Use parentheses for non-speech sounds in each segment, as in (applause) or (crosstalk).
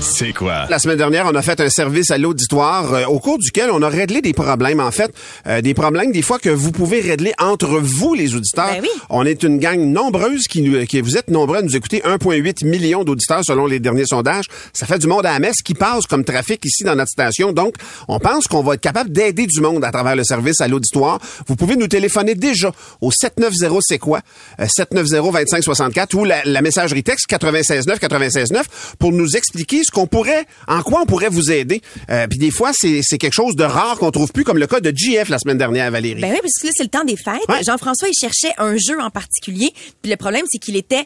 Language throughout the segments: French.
C'est quoi? La semaine dernière, on a fait un service à l'auditoire euh, au cours duquel on a réglé des problèmes. En fait, euh, des problèmes des fois que vous pouvez régler entre vous, les auditeurs. Ben oui. On est une gang nombreuse qui, nous, qui vous êtes nombreux à nous écouter. 1,8 million d'auditeurs selon les derniers sondages. Ça fait du monde à la messe qui passe comme trafic ici dans notre station. Donc, on pense qu'on va être capable d'aider du monde à travers le service à l'auditoire. Vous pouvez nous téléphoner déjà au 790 c'est quoi? Euh, 790 2564 ou la, la messagerie texte 969 969 pour nous expliquer ce qu'on pourrait, en quoi on pourrait vous aider. Euh, Puis des fois, c'est quelque chose de rare qu'on trouve plus, comme le cas de JF la semaine dernière, Valérie. Ben oui, parce que là, c'est le temps des fêtes. Ouais. Jean-François, il cherchait un jeu en particulier. Puis le problème, c'est qu'il était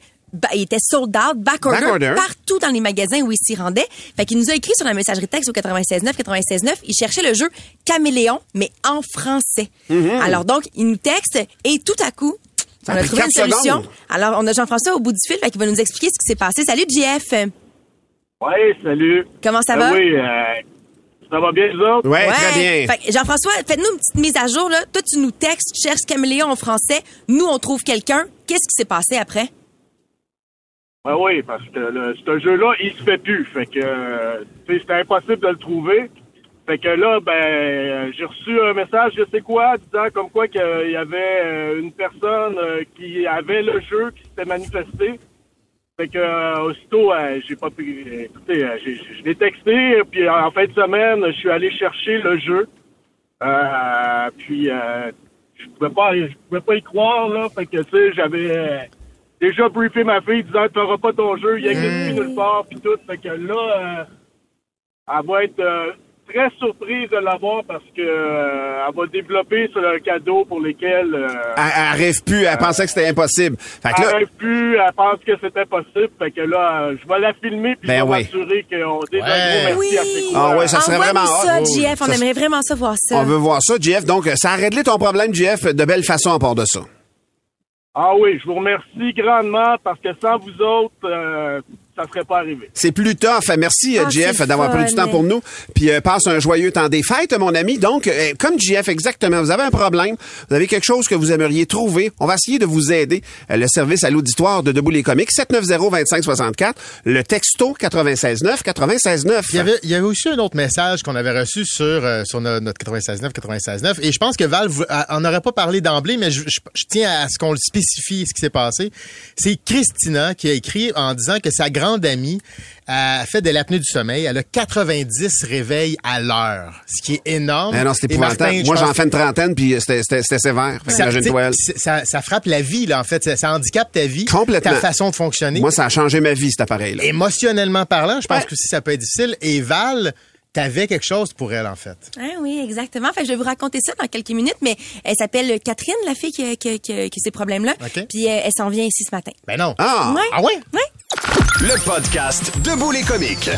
il était sold out, back order, Back order. partout dans les magasins où il s'y rendait. Fait qu'il nous a écrit sur la messagerie texte au 969 969, il cherchait le jeu Caméléon mais en français. Alors donc, il nous texte et tout à coup, Ça on a trouvé une solution. secondes. Alors, on a Jean-François au bout du fil, fait qu'il va nous expliquer ce qui s'est passé. Salut JF. Oui, salut. Comment ça Euh, va? Oui, euh, ça va bien, vous autres? Ouais, très bien. Fait que Jean-François, faites-nous une petite mise à jour. Là. Toi, tu nous textes, tu cherches Caméléon en français. Nous, on trouve quelqu'un. Qu'est-ce qui s'est passé après? Ah oui, parce que le, ce jeu-là, il se fait plus. Fait que euh, c'était impossible de le trouver. Fait que là, ben, j'ai reçu un message, je sais quoi, disant comme quoi qu'il y avait euh, une personne euh, qui avait le jeu qui s'était manifesté. Fait que euh, aussitôt, euh, j'ai pas pu. Écoutez, euh, j'ai- je l'ai texté, puis en fin de semaine, je suis allé chercher le jeu. Euh, puis euh, je pouvais pas, je pouvais pas y croire là. Fait que tu sais, j'avais déjà briefé ma fille disant tu n'auras pas ton jeu, il existe plus nulle part puis tout. Fait que là, euh, elle va être euh, très surprise de l'avoir parce que euh, elle va développer sur un cadeau pour lesquels euh, Elle, elle rêve plus, elle pensait que c'était impossible. Fait que elle là, rêve plus, elle pense que c'était possible. Fait que là, je vais la filmer puis Ben je vais oui. m'assurer qu'on dit un Ouais. gros merci Oui. à ses Ah ouais, ça serait vraiment ça. JF. On Ça- aimerait vraiment ça voir ça. on veut voir ça, JF. Donc, ça a réglé ton problème, JF, de belle façon à part de ça. Ah oui, je vous remercie grandement parce que sans vous autres, euh, ça serait pas arrivé. C'est plus tough. Merci, Ah, JF, d'avoir pris du temps pour nous. Puis euh, passe un joyeux temps des fêtes, mon ami. Donc, euh, comme JF, exactement, vous avez un problème, vous avez quelque chose que vous aimeriez trouver, on va essayer de vous aider. Euh, le service à l'auditoire de Debout les comiques, 790-2564, le texto 969 969. Il y, avait, il y avait aussi un autre message qu'on avait reçu sur, euh, sur no- notre 96.9, 96.9. Et je pense que Val vous- a- en aurait pas parlé d'emblée, mais je, je- je tiens à ce qu'on le spécifie, ce qui s'est passé. C'est Christina qui a écrit en disant que sa grande amie a fait de l'apnée du sommeil. Elle a 90 réveils à l'heure, ce qui est énorme. Non, c'est épouvantable. Moi, j'en fais une trentaine, puis c'était sévère. Ça, ça, ça frappe la vie, là, en fait. Ça, ça handicape ta vie, Complètement. ta façon de fonctionner. Moi, ça a changé ma vie, cet appareil-là. Émotionnellement parlant, je pense Ouais. que ça peut être difficile. Et Val, t'avais quelque chose pour elle, en fait. Ah oui, exactement. Fait que je vais vous raconter ça dans quelques minutes, mais elle s'appelle Catherine, la fille qui a, qui a- qui a- qui a ces problèmes-là. OK. Puis euh, elle s'en vient ici ce matin. Ben non. Ah! Ouais. Ah ouais? Ouais. Le podcast Debout les comiques.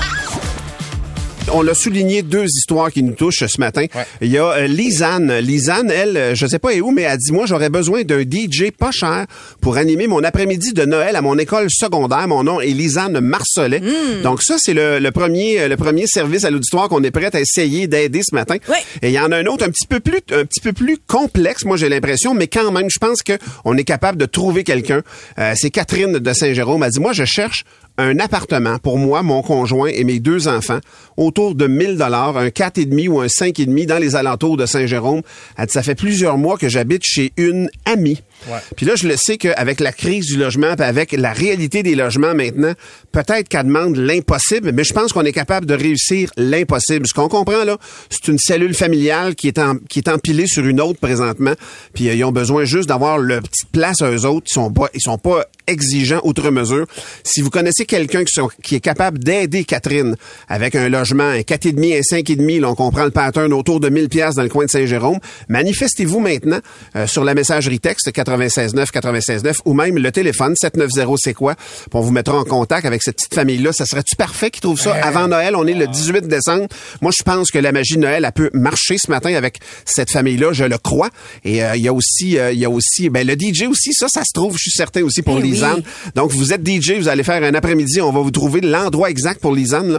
On l'a souligné deux histoires qui nous touchent ce matin. Ouais. Il y a euh, Lisanne. Lisanne, elle, euh, je sais pas où, mais elle dit, moi, j'aurais besoin d'un DJ pas cher pour animer mon après-midi de Noël à mon école secondaire. Mon nom est Lisanne Marcelet. Donc ça, c'est le, le premier, euh, le premier service à l'auditoire qu'on est prêt à essayer d'aider ce matin. Et il y en a un autre un petit peu plus, un petit peu plus complexe, moi, j'ai l'impression, mais quand même, je pense que on est capable de trouver quelqu'un. Euh, c'est Catherine de Saint-Jérôme. Elle dit, moi, je cherche un appartement pour moi, mon conjoint et mes deux enfants autour de 1000 dollars, un 4,5 ou un 5,5 dans les alentours de Saint-Jérôme. Ça fait plusieurs mois que j'habite chez une amie. Ouais. Puis là, je le sais qu'avec la crise du logement, puis avec la réalité des logements maintenant, peut-être qu'elle demande l'impossible, mais je pense qu'on est capable de réussir l'impossible. Ce qu'on comprend là, c'est une cellule familiale qui est, en, qui est empilée sur une autre présentement, puis euh, ils ont besoin juste d'avoir leur petite place à eux autres. Ils sont pas, ils sont pas exigeants outre mesure. Si vous connaissez quelqu'un qui, est capable d'aider Catherine avec un logement, un 4,5, un 5,5, là, on comprend le pattern autour de 1000 pièces dans le coin de Saint-Jérôme, manifestez-vous maintenant euh, sur la messagerie texte 969 969 ou même le téléphone 790 c'est quoi, puis on vous mettra en contact avec cette petite famille-là. Ça serait-tu parfait qu'ils trouvent ça avant Noël? On est le 18 décembre. Moi, je pense que la magie de Noël, elle peut marcher ce matin avec cette famille-là, je le crois. Et euh, il y a aussi, euh, il y a aussi, ben le DJ aussi, ça, ça se trouve, je suis certain aussi pour Eh oui. Lisanne. Donc, vous êtes DJ, vous allez faire un après-midi, on va vous trouver l'endroit exact pour Lisanne, là.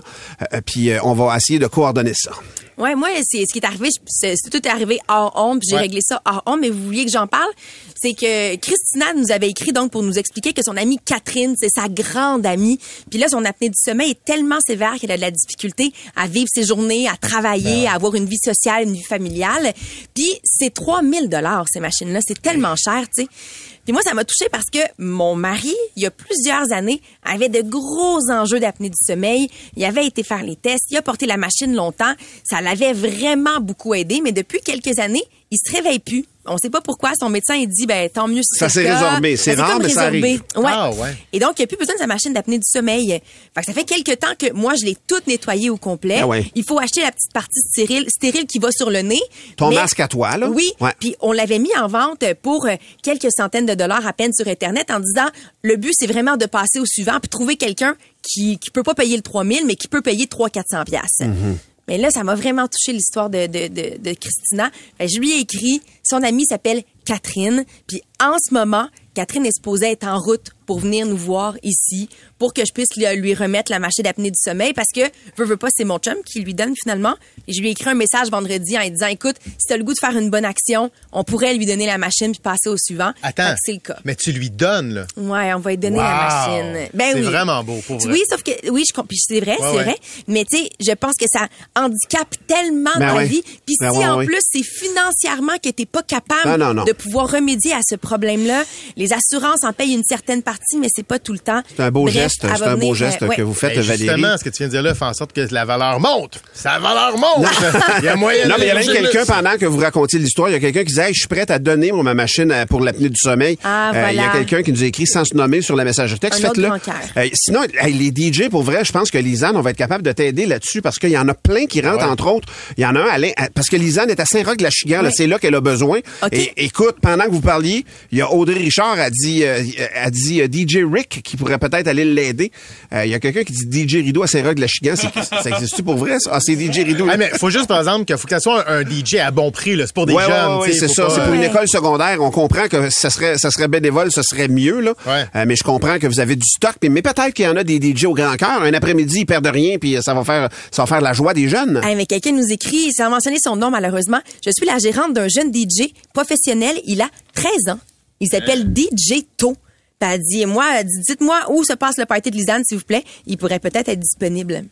Euh, puis euh, on va essayer de coordonner ça. Ouais, moi, c'est ce qui est arrivé, c'est tout est arrivé hors honte, puis j'ai Ouais. réglé ça hors honte, mais vous vouliez que j'en parle, c'est que Christina nous avait écrit donc pour nous expliquer que son amie Catherine, c'est sa grande amie, puis là son apnée du sommeil est tellement sévère qu'elle a de la difficulté à vivre ses journées, à travailler, à avoir une vie sociale, une vie familiale. Puis c'est 3000 dollars ces machines-là, c'est tellement cher, tu sais. Puis moi, ça m'a touchée parce que mon mari, il y a plusieurs années, avait de gros enjeux d'apnée du sommeil. Il avait été faire les tests, il a porté la machine longtemps. Ça l'avait vraiment beaucoup aidé, mais depuis quelques années, il se réveille plus. On sait pas pourquoi. Son médecin, il dit, ben, tant mieux si Ça c'est s'est résorbé. C'est s'est rare, mais ça résorbé. arrive. Ouais. Ah, ouais. Et donc, il n'y a plus besoin de sa machine d'apnée du sommeil. Fait que ça fait quelques temps que moi, je l'ai toute nettoyée au complet. Ah ouais. Il faut acheter la petite partie stérile, stérile qui va sur le nez. Ton Mais- masque à toi, là? Oui. Puis on l'avait mis en vente pour euh, quelques centaines de dollars à peine sur Internet en disant le but, c'est vraiment de passer au suivant puis trouver quelqu'un qui qui peut pas payer le 3000 mais qui peut payer 3 400 pièces. Mais là, ça m'a vraiment touché l'histoire de, Christina. Que je lui ai écrit, son amie s'appelle Catherine, puis en ce moment, Catherine est supposée être en route pour venir nous voir ici, pour que je puisse lui, lui remettre la machine d'apnée du sommeil, parce que, veux, veux pas, c'est mon chum qui lui donne finalement. Et je lui ai écrit un message vendredi en lui disant, écoute, si t'as le goût de faire une bonne action, on pourrait lui donner la machine puis passer au suivant. Attends. c'est le cas. Mais tu lui donnes, là. Ouais, on va lui donner la machine. Ben C'est oui. vraiment beau, pour vrai. Oui, sauf que oui, je c'est vrai, Ouais, c'est ouais. vrai. Mais tu sais, je pense que ça handicape tellement Ben dans ouais. la vie. Puis Ben si ouais, en ouais. plus c'est financièrement que t'es pas capable Non, non, non. de pouvoir remédier à ce problème-là, les assurances en payent une certaine partie, mais c'est pas tout le temps. C'est un beau Bref, geste, c'est un beau geste euh, ouais. que vous faites, Ben, Valérie. justement, ce que tu viens de dire là fait en sorte que la valeur monte. Sa valeur monte. il y a moyen Non, de mais il y a même quelqu'un, pendant que vous racontiez l'histoire, il y a quelqu'un qui disait, hey, je suis prête à donner ma machine euh, pour l'apnée du sommeil. Ah, Euh, Il y a voilà. quelqu'un qui nous a écrit sans se nommer sur la messagerie texte. Faites-le. Euh, sinon, hey, les DJ, pour vrai, je pense que Lisanne, on va être capable de t'aider là-dessus parce qu'il y en a plein qui rentrent, Ouais. entre autres. Il y en a un, Alain, à- parce que Lisanne est à Saint-Roch-la-Chigan, Ouais. c'est là qu'elle a besoin. OK. Et écoute, pendant que vous parliez, il y a Audrey Richard a dit, euh, a dit euh, DJ Rick qui pourrait peut-être aller l'aider. Euh, Il y a quelqu'un qui dit DJ Rideau à Saint-Roch-la-Chigan. C'est- Ça (laughs) existe-tu pour vrai, ça? Ah, c'est DJ Rideau. Ah, mais faut juste, par exemple, qu'il faut que ça soit un, un DJ à bon prix, là. C'est pour des Ouais, jeunes, ouais, c'est ça. pas, C'est pour une euh, école secondaire. On comprend que ça serait, ça serait bénévole, ce serait mieux, là. Ouais. Euh, mais je comprends que vous avez du stock. Mais, mais peut-être qu'il y en a des DJ au grand cœur. Un après-midi, ils perdent rien, puis ça va faire, ça va faire la joie des jeunes. Hey, mais quelqu'un nous écrit, sans mentionner son nom malheureusement. Je suis la gérante d'un jeune DJ professionnel. Il a 13 ans. Il s'appelle DJ To. Elle dit, moi, dites-moi où se passe le party de Lisanne, s'il vous plaît. Il pourrait peut-être être disponible.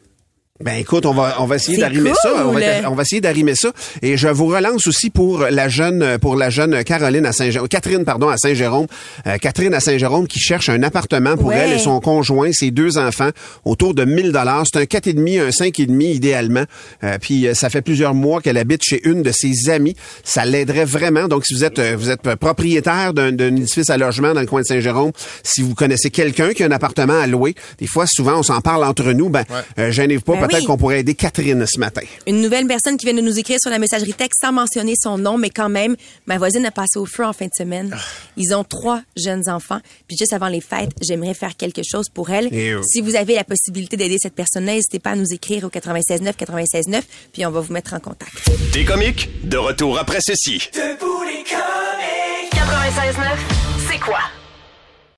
Ben écoute, on va on va essayer d'arrimer cool. ça. On va, on va essayer d'arrimer ça. Et je vous relance aussi pour la jeune pour la jeune Caroline à Saint Catherine pardon à Saint-Jérôme. Euh, Catherine à Saint-Jérôme qui cherche un appartement pour Ouais. elle et son conjoint, ses deux enfants, autour de 1000 dollars. C'est un quatre et demi, un cinq et demi idéalement. Euh, puis euh, ça fait plusieurs mois qu'elle habite chez une de ses amies. Ça l'aiderait vraiment. Donc si vous êtes euh, vous êtes propriétaire d'un d'un édifice à logement dans le coin de Saint-Jérôme, si vous connaissez quelqu'un qui a un appartement à louer, des fois souvent on s'en parle entre nous. Ben euh, gênez-vous pas. Peut-être oui. qu'on pourrait aider Catherine ce matin. Une nouvelle personne qui vient de nous écrire sur la messagerie texte sans mentionner son nom, mais quand même, ma voisine a passé au feu en fin de semaine. Ah. Ils ont trois jeunes enfants. Puis juste avant les fêtes, j'aimerais faire quelque chose pour elle. Et, euh, Si vous avez la possibilité d'aider cette personne-là, n'hésitez pas à nous écrire au 969 969, puis on va vous mettre en contact. Des comiques, de retour après ceci. 96.9, c'est quoi?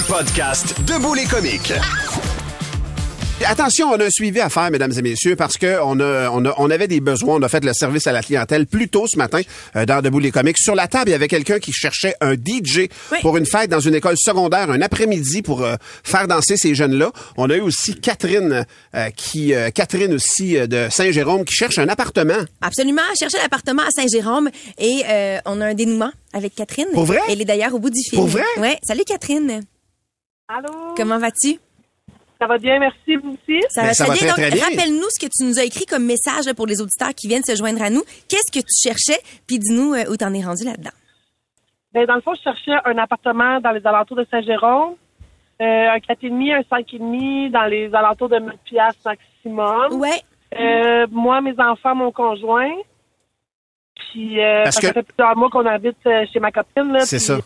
Le podcast Debout les comiques. Attention, on a un suivi à faire, mesdames et messieurs, parce que on, a, on, a- on avait des besoins. On a fait le service à la clientèle plus tôt ce matin euh, dans Debout les comiques. Sur la table, il y avait quelqu'un qui cherchait un DJ pour une fête dans une école secondaire, un après-midi pour euh, faire danser ces jeunes-là. On a eu aussi Catherine, euh, qui euh, Catherine aussi euh, de Saint-Jérôme, qui cherche un appartement. Absolument. Chercher l'appartement à Saint-Jérôme et euh, on a un dénouement avec Catherine. Pour vrai? Elle est d'ailleurs au bout du fil. Pour vrai? Ouais. Salut Catherine. Allô? Comment vas-tu? Ça va bien, merci, vous aussi? Ça Ben, va ça très va bien. très, Donc, bien. rappelle-nous ce que tu nous as écrit comme message là, pour les auditeurs qui viennent se joindre à nous. Qu'est-ce que tu cherchais? Puis dis-nous euh, où t'en es rendu là-dedans. Ben, dans le fond, je cherchais un appartement dans les alentours de Saint-Jérôme, euh, un 4,5, un 5,5 dans les alentours de 1000 piastres maximum. Ouais. Euh, moi, mes enfants, mon conjoint. Puis, euh, Parce parce que que- ça fait plusieurs mois qu'on habite euh, chez ma copine. là, C'est puis, ça.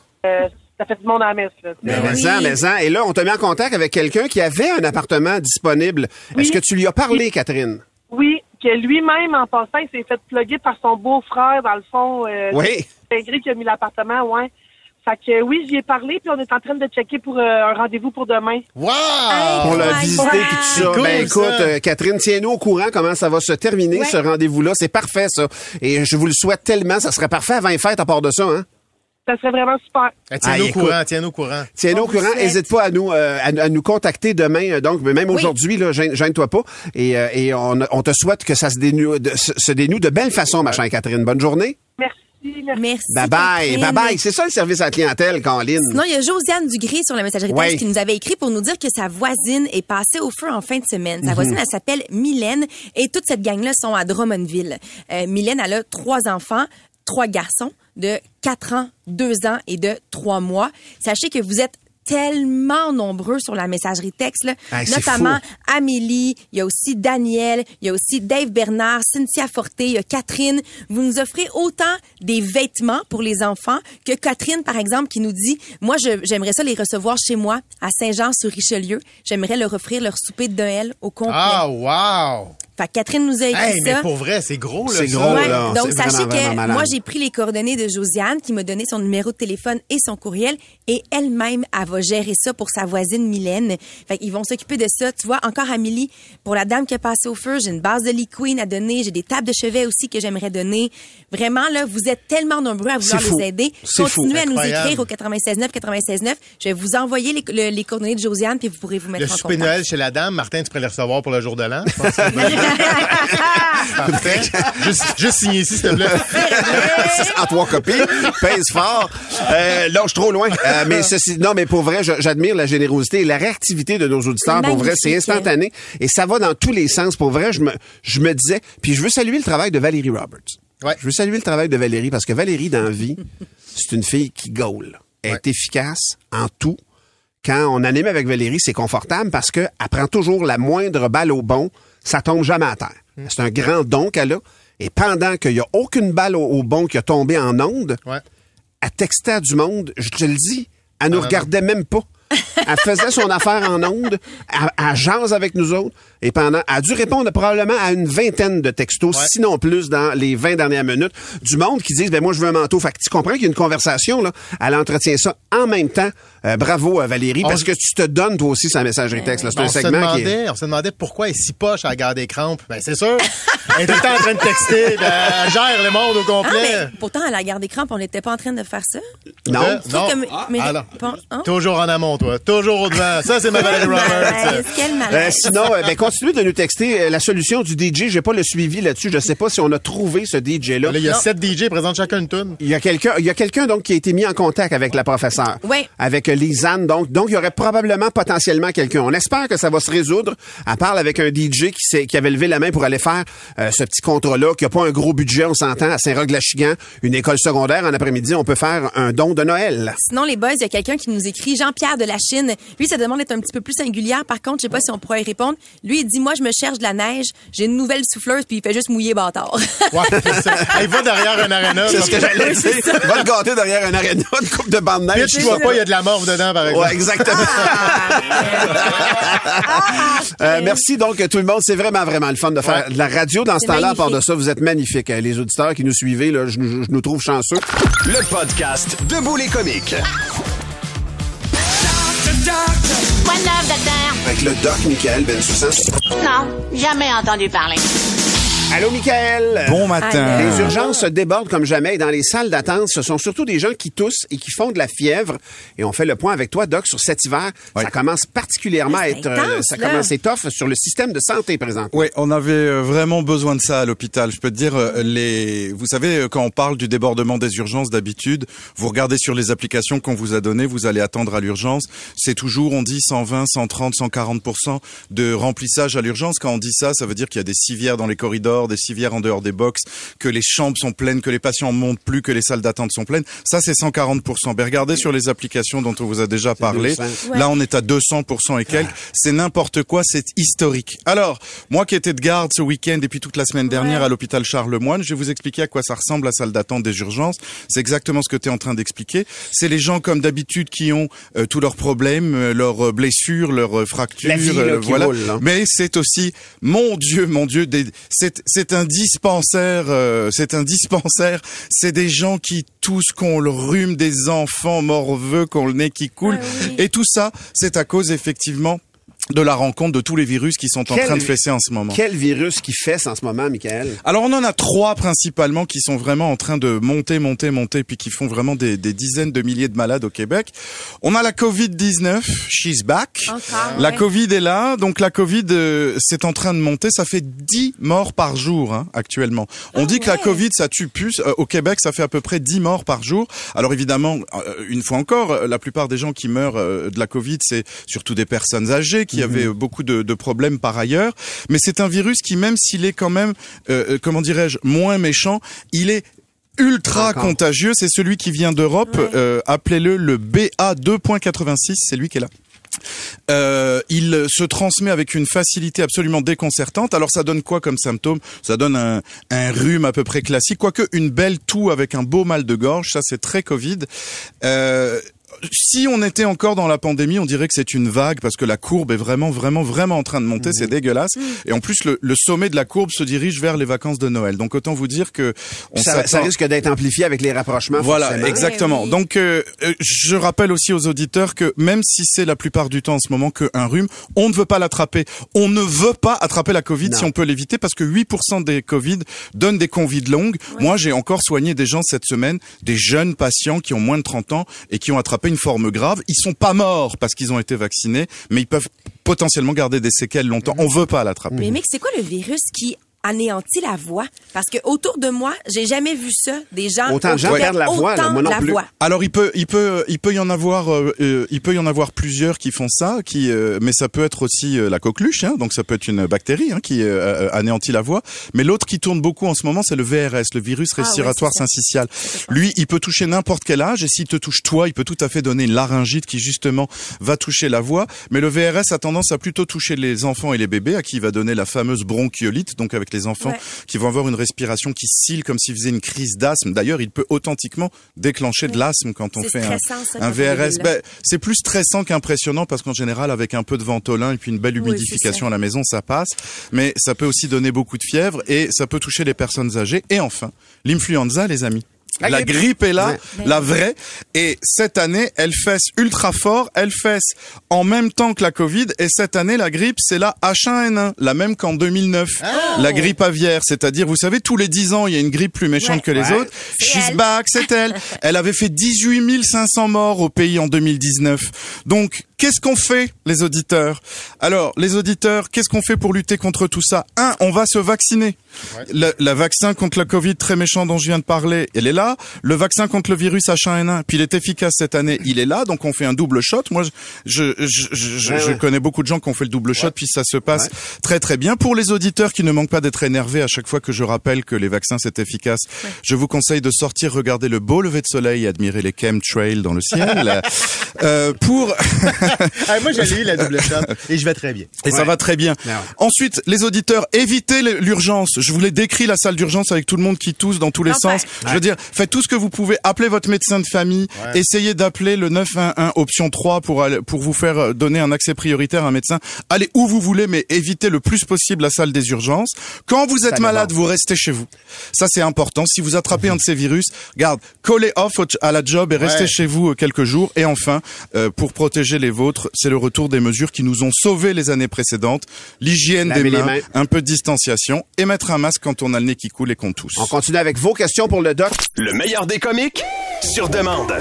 Ça fait du monde à la messe. Là, Ben, mais en, mais en. Et là, on t'a mis en contact avec quelqu'un qui avait un appartement disponible. Est-ce que tu lui as parlé, Catherine? Oui, que lui-même, en passant, il s'est fait plugger par son beau-frère, dans le fond. Euh, Oui. Qui a mis l'appartement, ouais. Fait que oui, j'y ai parlé, puis on est en train de checker pour euh, un rendez-vous pour demain. Wow! pour le visiter puis tout ça. Cool, ben écoute, ça. euh, Catherine, tiens-nous au courant comment ça va se terminer Ouais. ce rendez-vous-là. C'est parfait ça. Et je vous le souhaite tellement. Ça serait parfait avant les fêtes à part de ça. Hein? Ça serait vraiment super. Eh, Tiens-nous Ah, au courant, tiens-nous au courant. Tiens-nous au courant. N'hésite pas à nous euh, à, à nous contacter demain. euh, Donc, mais même Oui. aujourd'hui, là, gêne- gêne-toi pas. Et, euh, et on, on te souhaite que ça se dénoue de, se, dénoue de belle façon, ma chère Catherine. Bonne journée. Merci, merci. Bye bye. Catherine. Bye bye. C'est ça le service à la clientèle, Caroline. Sinon, il y a Josiane Dugré sur la messagerie Ouais. texte qui nous avait écrit pour nous dire que sa voisine est passée au feu en fin de semaine. Mhm. Sa voisine, elle s'appelle Mylène et toute cette gang-là sont à Drummondville. Euh, Mylène, elle a trois enfants, trois garçons de 4 ans, 2 ans et de 3 mois. Sachez que vous êtes tellement nombreux sur la messagerie texte, là. Hey, c'est notamment. Amélie, il y a aussi Daniel, il y a aussi Dave Bernard, Cynthia Forté, il y a Catherine. Vous nous offrez autant des vêtements pour les enfants que Catherine, par exemple, qui nous dit, moi, j'aimerais ça les recevoir chez moi, à Saint-Jean-sur-Richelieu. J'aimerais leur offrir leur souper de Noël au complet. Ah, wow! Fait que Catherine nous a écrit Hey, mais ça. pour vrai, c'est gros, là. C'est gros, Ouais, là. donc, sachez vraiment, que moi, j'ai pris les coordonnées de Josiane qui m'a donné son numéro de téléphone et son courriel et elle-même, elle va gérer ça pour sa voisine Mylène. Fait qu'ils vont s'occuper de ça. Tu vois, encore Amélie, pour la dame qui a passé au feu, j'ai une base de Lee Queen à donner. J'ai des tables de chevet aussi que j'aimerais donner. Vraiment, là, vous êtes tellement nombreux à vouloir les aider. Continuez à nous écrire au 96.9, 96.9. Je vais vous envoyer les, le- les coordonnées de Josiane puis vous pourrez vous mettre Le en contact. Noël chez la dame, Martin, tu pourrais le recevoir pour le jour de l'an. (laughs) Parfait. Juste, juste signer ici, s'il te plaît. en trois copies, pèse fort. Euh, là, je suis trop loin. Euh, mais ceci, non, mais pour vrai, j'admire la générosité et la réactivité de nos auditeurs. Pour vrai, c'est instantané et ça va dans tous les sens. Pour vrai, je me, je me disais, puis je veux saluer le travail de Valérie Roberts. Ouais. Je veux saluer le travail de Valérie parce que Valérie, dans la vie, c'est une fille qui gaule. Elle est efficace en tout. Quand on anime avec Valérie, c'est confortable parce que elle prend toujours la moindre balle au bon. Ça tombe jamais à terre. C'est un grand don qu'elle a. Et pendant qu'il n'y a aucune balle au, au bon qui a tombé en onde, Ouais. elle textait du monde, je te le dis, elle nous non, regardait même pas. Elle faisait son (laughs) affaire en onde, elle, elle jase avec nous autres, et pendant, elle a dû répondre probablement à une vingtaine de textos, Ouais. sinon plus, dans les 20 dernières minutes, du monde qui disent, ben moi, je veux un manteau. Fait que tu comprends qu'il y a une conversation, là. Elle entretient ça en même temps. Euh, bravo à Valérie, On parce se- que tu te donnes, toi aussi, sa messagerie texte. là. C'est on, un se segment qui est... demandait, on se demandait pourquoi elle est si poche à la garde des crampes. Ben, c'est sûr. Elle est tout le temps en train de texter. (laughs) Ben, elle gère le monde au Ah, complet. mais pourtant, à la garde des crampes, on n'était pas en train de faire ça? Non. Euh, Je trouve non. que- mais- Ah, non. bon, hein? Toujours en amont, toi. Toujours au devant. Ça, c'est ma (laughs) Valérie Roberts. Malaise, quel Euh, sinon, euh, ben, continuez de nous texter la solution du DJ. J'ai pas le suivi là-dessus. Je sais pas si on a trouvé ce DJ-là. Là, il y a Non. sept DJ, présente chacun une toune. Il y a quelqu'un, il y a quelqu'un donc qui a été mis en contact avec la professeure. Ouais. Avec Lisanne. Donc, donc, il y aurait probablement potentiellement quelqu'un. On espère que ça va se résoudre. Elle parle avec un DJ qui, s'est- qui avait levé la main pour aller faire euh, ce petit contrat-là, qui a pas un gros budget, on s'entend, à Saint-Roch-la-Chigan, une école secondaire. En après-midi, on peut faire un don de Noël. Sinon, les boys, il y a quelqu'un qui nous écrit, Jean-Pierre de la Chine. Lui, sa demande est un petit peu plus singulière. Par contre, je sais pas si on pourrait y répondre. Lui, il dit, moi, je me cherche de la neige. J'ai une nouvelle souffleuse, puis il fait juste mouiller bâtard. Ouais, c'est ça. Il va derrière un aréna. C'est ce que j'allais (laughs) dire. Va le gâter derrière un aréna, une coupe de bande neige. Puis tu vois pas, il y a de la dedans, par exemple. Ouais, exactement. Euh, merci donc à tout le monde. C'est vraiment, vraiment le fun de faire de la radio dans ce temps-là. À part de ça, vous êtes magnifiques. hein. Les auditeurs qui nous suivez, là, je, nous- je nous trouve chanceux. Le podcast Debout les comiques. Quoi de neuf, docteur? Avec le doc Michael Bensoussan. Non, jamais entendu parler. Allô, Michael? Bon matin. Les urgences se débordent comme jamais. Dans les salles d'attente, ce sont surtout des gens qui toussent et qui font de la fièvre. Et on fait le point avec toi, Doc, sur cet hiver. Ça commence particulièrement à être... euh, intense, ça là. commence à être tough sur le système de santé présent. Oui, on avait euh, vraiment besoin de ça à l'hôpital. Je peux te dire, euh, les, vous savez, quand on parle du débordement des urgences d'habitude, vous regardez sur les applications qu'on vous a données, vous allez attendre à l'urgence. C'est toujours, on dit 120, 130, 140% de remplissage à l'urgence. Quand on dit ça, ça veut dire qu'il y a des civières dans les corridors, des civières en dehors des box, que les chambres sont pleines, que les patients montent plus, que les salles d'attente sont pleines. Ça, c'est 140 Ben, regardez sur les applications dont on vous a déjà parlé. 200. Là, on est à 200% et quelques. C'est n'importe quoi, c'est historique. Alors, moi qui étais de garde ce week-end et puis toute la semaine dernière à l'hôpital Charlemagne, je vais vous expliquer à quoi ça ressemble la salle d'attente des urgences. C'est exactement ce que tu es en train d'expliquer. C'est les gens comme d'habitude qui ont euh, tous leurs problèmes, euh, leurs euh, blessures, leurs euh, fractures, La vie, là, euh, qui voilà. roule, là. Mais c'est aussi, mon Dieu, mon Dieu, des, c'est, c'est un dispensaire, euh, c'est un dispensaire. C'est des gens qui toussent, qu'on le rhume, des enfants morveux, qu'on le nez qui coule. Et tout ça, c'est à cause effectivement de la rencontre de tous les virus qui sont en Quel train de fesser en ce moment. Quel virus qui fesse en ce moment, Michael? Alors on en a trois principalement qui sont vraiment en train de monter, monter, monter, puis qui font vraiment des, des dizaines de milliers de malades au Québec. On a la Covid-19, she's back. Encore, la ouais. Covid est là, donc la Covid euh, c'est en train de monter. Ça fait 10 morts par jour hein, actuellement. On dit que la Covid ça tue plus. Euh, au Québec ça fait à peu près 10 morts par jour. Alors évidemment, euh, une fois encore, euh, la plupart des gens qui meurent euh, de la Covid c'est surtout des personnes âgées qui avaient euh, beaucoup de, de problèmes par ailleurs. Mais c'est un virus qui même s'il est quand même, euh, euh, comment dirais-je, moins méchant, il est ultra contagieux. C'est celui qui vient d'Europe. Euh, Appelez-le le BA 2.86. C'est lui qui est là. Euh, il se transmet avec une facilité absolument déconcertante. Alors ça donne quoi comme symptôme Ça donne un, un rhume à peu près classique, quoique une belle toux avec un beau mal de gorge. Ça c'est très Covid. Euh, si on était encore dans la pandémie, on dirait que c'est une vague parce que la courbe est vraiment, vraiment, vraiment en train de monter. C'est dégueulasse. Et en plus, le, le sommet de la courbe se dirige vers les vacances de Noël. Donc autant vous dire que on ça, risque d'être amplifié avec les rapprochements. voilà, forcément. exactement. Donc, euh, euh, je rappelle aussi aux auditeurs que même si c'est la plupart du temps en ce moment qu'un rhume, on ne veut pas l'attraper. On ne veut pas attraper la Covid Non. si on peut l'éviter parce que 8% des Covid donnent des convives longues. Moi, j'ai encore soigné des gens cette semaine, des jeunes patients qui ont moins de 30 ans et qui ont attrapé une forme grave. Ils sont pas morts parce qu'ils ont été vaccinés, mais ils peuvent potentiellement garder des séquelles longtemps. On veut pas l'attraper. Mais mec, c'est quoi le virus qui anéantit la voix? Parce que autour de moi, j'ai jamais vu ça. Des gens Autant de gens qui perdent la voix, là, moi non la plus. voix. Alors il peut, il peut, il peut y en avoir, euh, euh, il peut y en avoir plusieurs qui font ça, qui, euh, mais ça peut être aussi euh, la coqueluche, hein, donc ça peut être une bactérie hein, qui euh, anéantit la voix. Mais l'autre qui tourne beaucoup en ce moment, c'est le VRS, le virus Ah ouais, respiratoire ça. syncytial. Lui, il peut toucher n'importe quel âge, et s'il te touche toi, il peut tout à fait donner une laryngite qui justement va toucher la voix. Mais le VRS a tendance à plutôt toucher les enfants et les bébés, à qui il va donner la fameuse bronchiolite, donc avec les enfants Ouais. qui vont avoir une respiration qui scille comme s'ils faisaient une crise d'asthme. D'ailleurs, il peut authentiquement déclencher de l'asthme quand on fait un, VRS. Ben, c'est plus stressant qu'impressionnant parce qu'en général, avec un peu de ventolin et puis une belle humidification à la maison, ça passe. Mais ça peut aussi donner beaucoup de fièvre et ça peut toucher les personnes âgées. Et enfin, l'influenza, les amis. La La grippe. grippe est là, la vraie. Et cette année, elle fesse ultra fort. Elle fesse en même temps que la Covid. Et cette année, la grippe, c'est la H1N1, la même qu'en 2009. La grippe aviaire, c'est-à-dire, vous savez, tous les 10 ans, il y a une grippe plus méchante Ouais. que les Ouais. autres. She's elle. back, c'est elle. (laughs) Elle avait fait 18 500 morts au pays en 2019. Donc, qu'est-ce qu'on fait, les auditeurs? Alors, les auditeurs, qu'est-ce qu'on fait pour lutter contre tout ça? Un, on va se vacciner. Le, le vaccin contre le Covid très méchant dont je viens de parler, elle est là. Le vaccin contre le virus H1N1, puis il est efficace cette année, il est là. Donc on fait un double shot. Moi, je, je, je, je, Ouais, je ouais. connais beaucoup de gens qui ont fait le double shot, puis ça se passe très très bien. Pour les auditeurs qui ne manquent pas d'être énervés à chaque fois que je rappelle que les vaccins c'est efficace, je vous conseille de sortir regarder le beau lever de soleil et admirer les chemtrails dans le ciel. (laughs) euh, pour Ah, moi, j'ai eu la double shot et je vais très bien. et ça va très bien. Ensuite, les auditeurs, évitez l'urgence. Je vous l'ai décrit la salle d'urgence avec tout le monde qui tousse dans tous les Enfin. sens. Je veux dire, faites tout ce que vous pouvez. Appelez votre médecin de famille. Ouais. Essayez d'appeler le 911 option 3 pour aller- pour vous faire euh, donner un accès prioritaire à un médecin. Allez où vous voulez, mais évitez le plus possible la salle des urgences. Quand vous êtes Ça malade, vous restez chez vous. Ça, c'est important. Si vous attrapez un de ces virus, garde, collez off à la job et restez Ouais. chez vous euh, quelques jours. Et enfin, euh, pour protéger les vôtres, c'est le retour des mesures qui nous ont sauvés les années précédentes. L'hygiène des mains, mains. un peu de distanciation et mettre un masque quand on a le nez qui coule et qu'on tousse. On continue avec vos questions pour le doc. Le meilleur des comiques sur demande.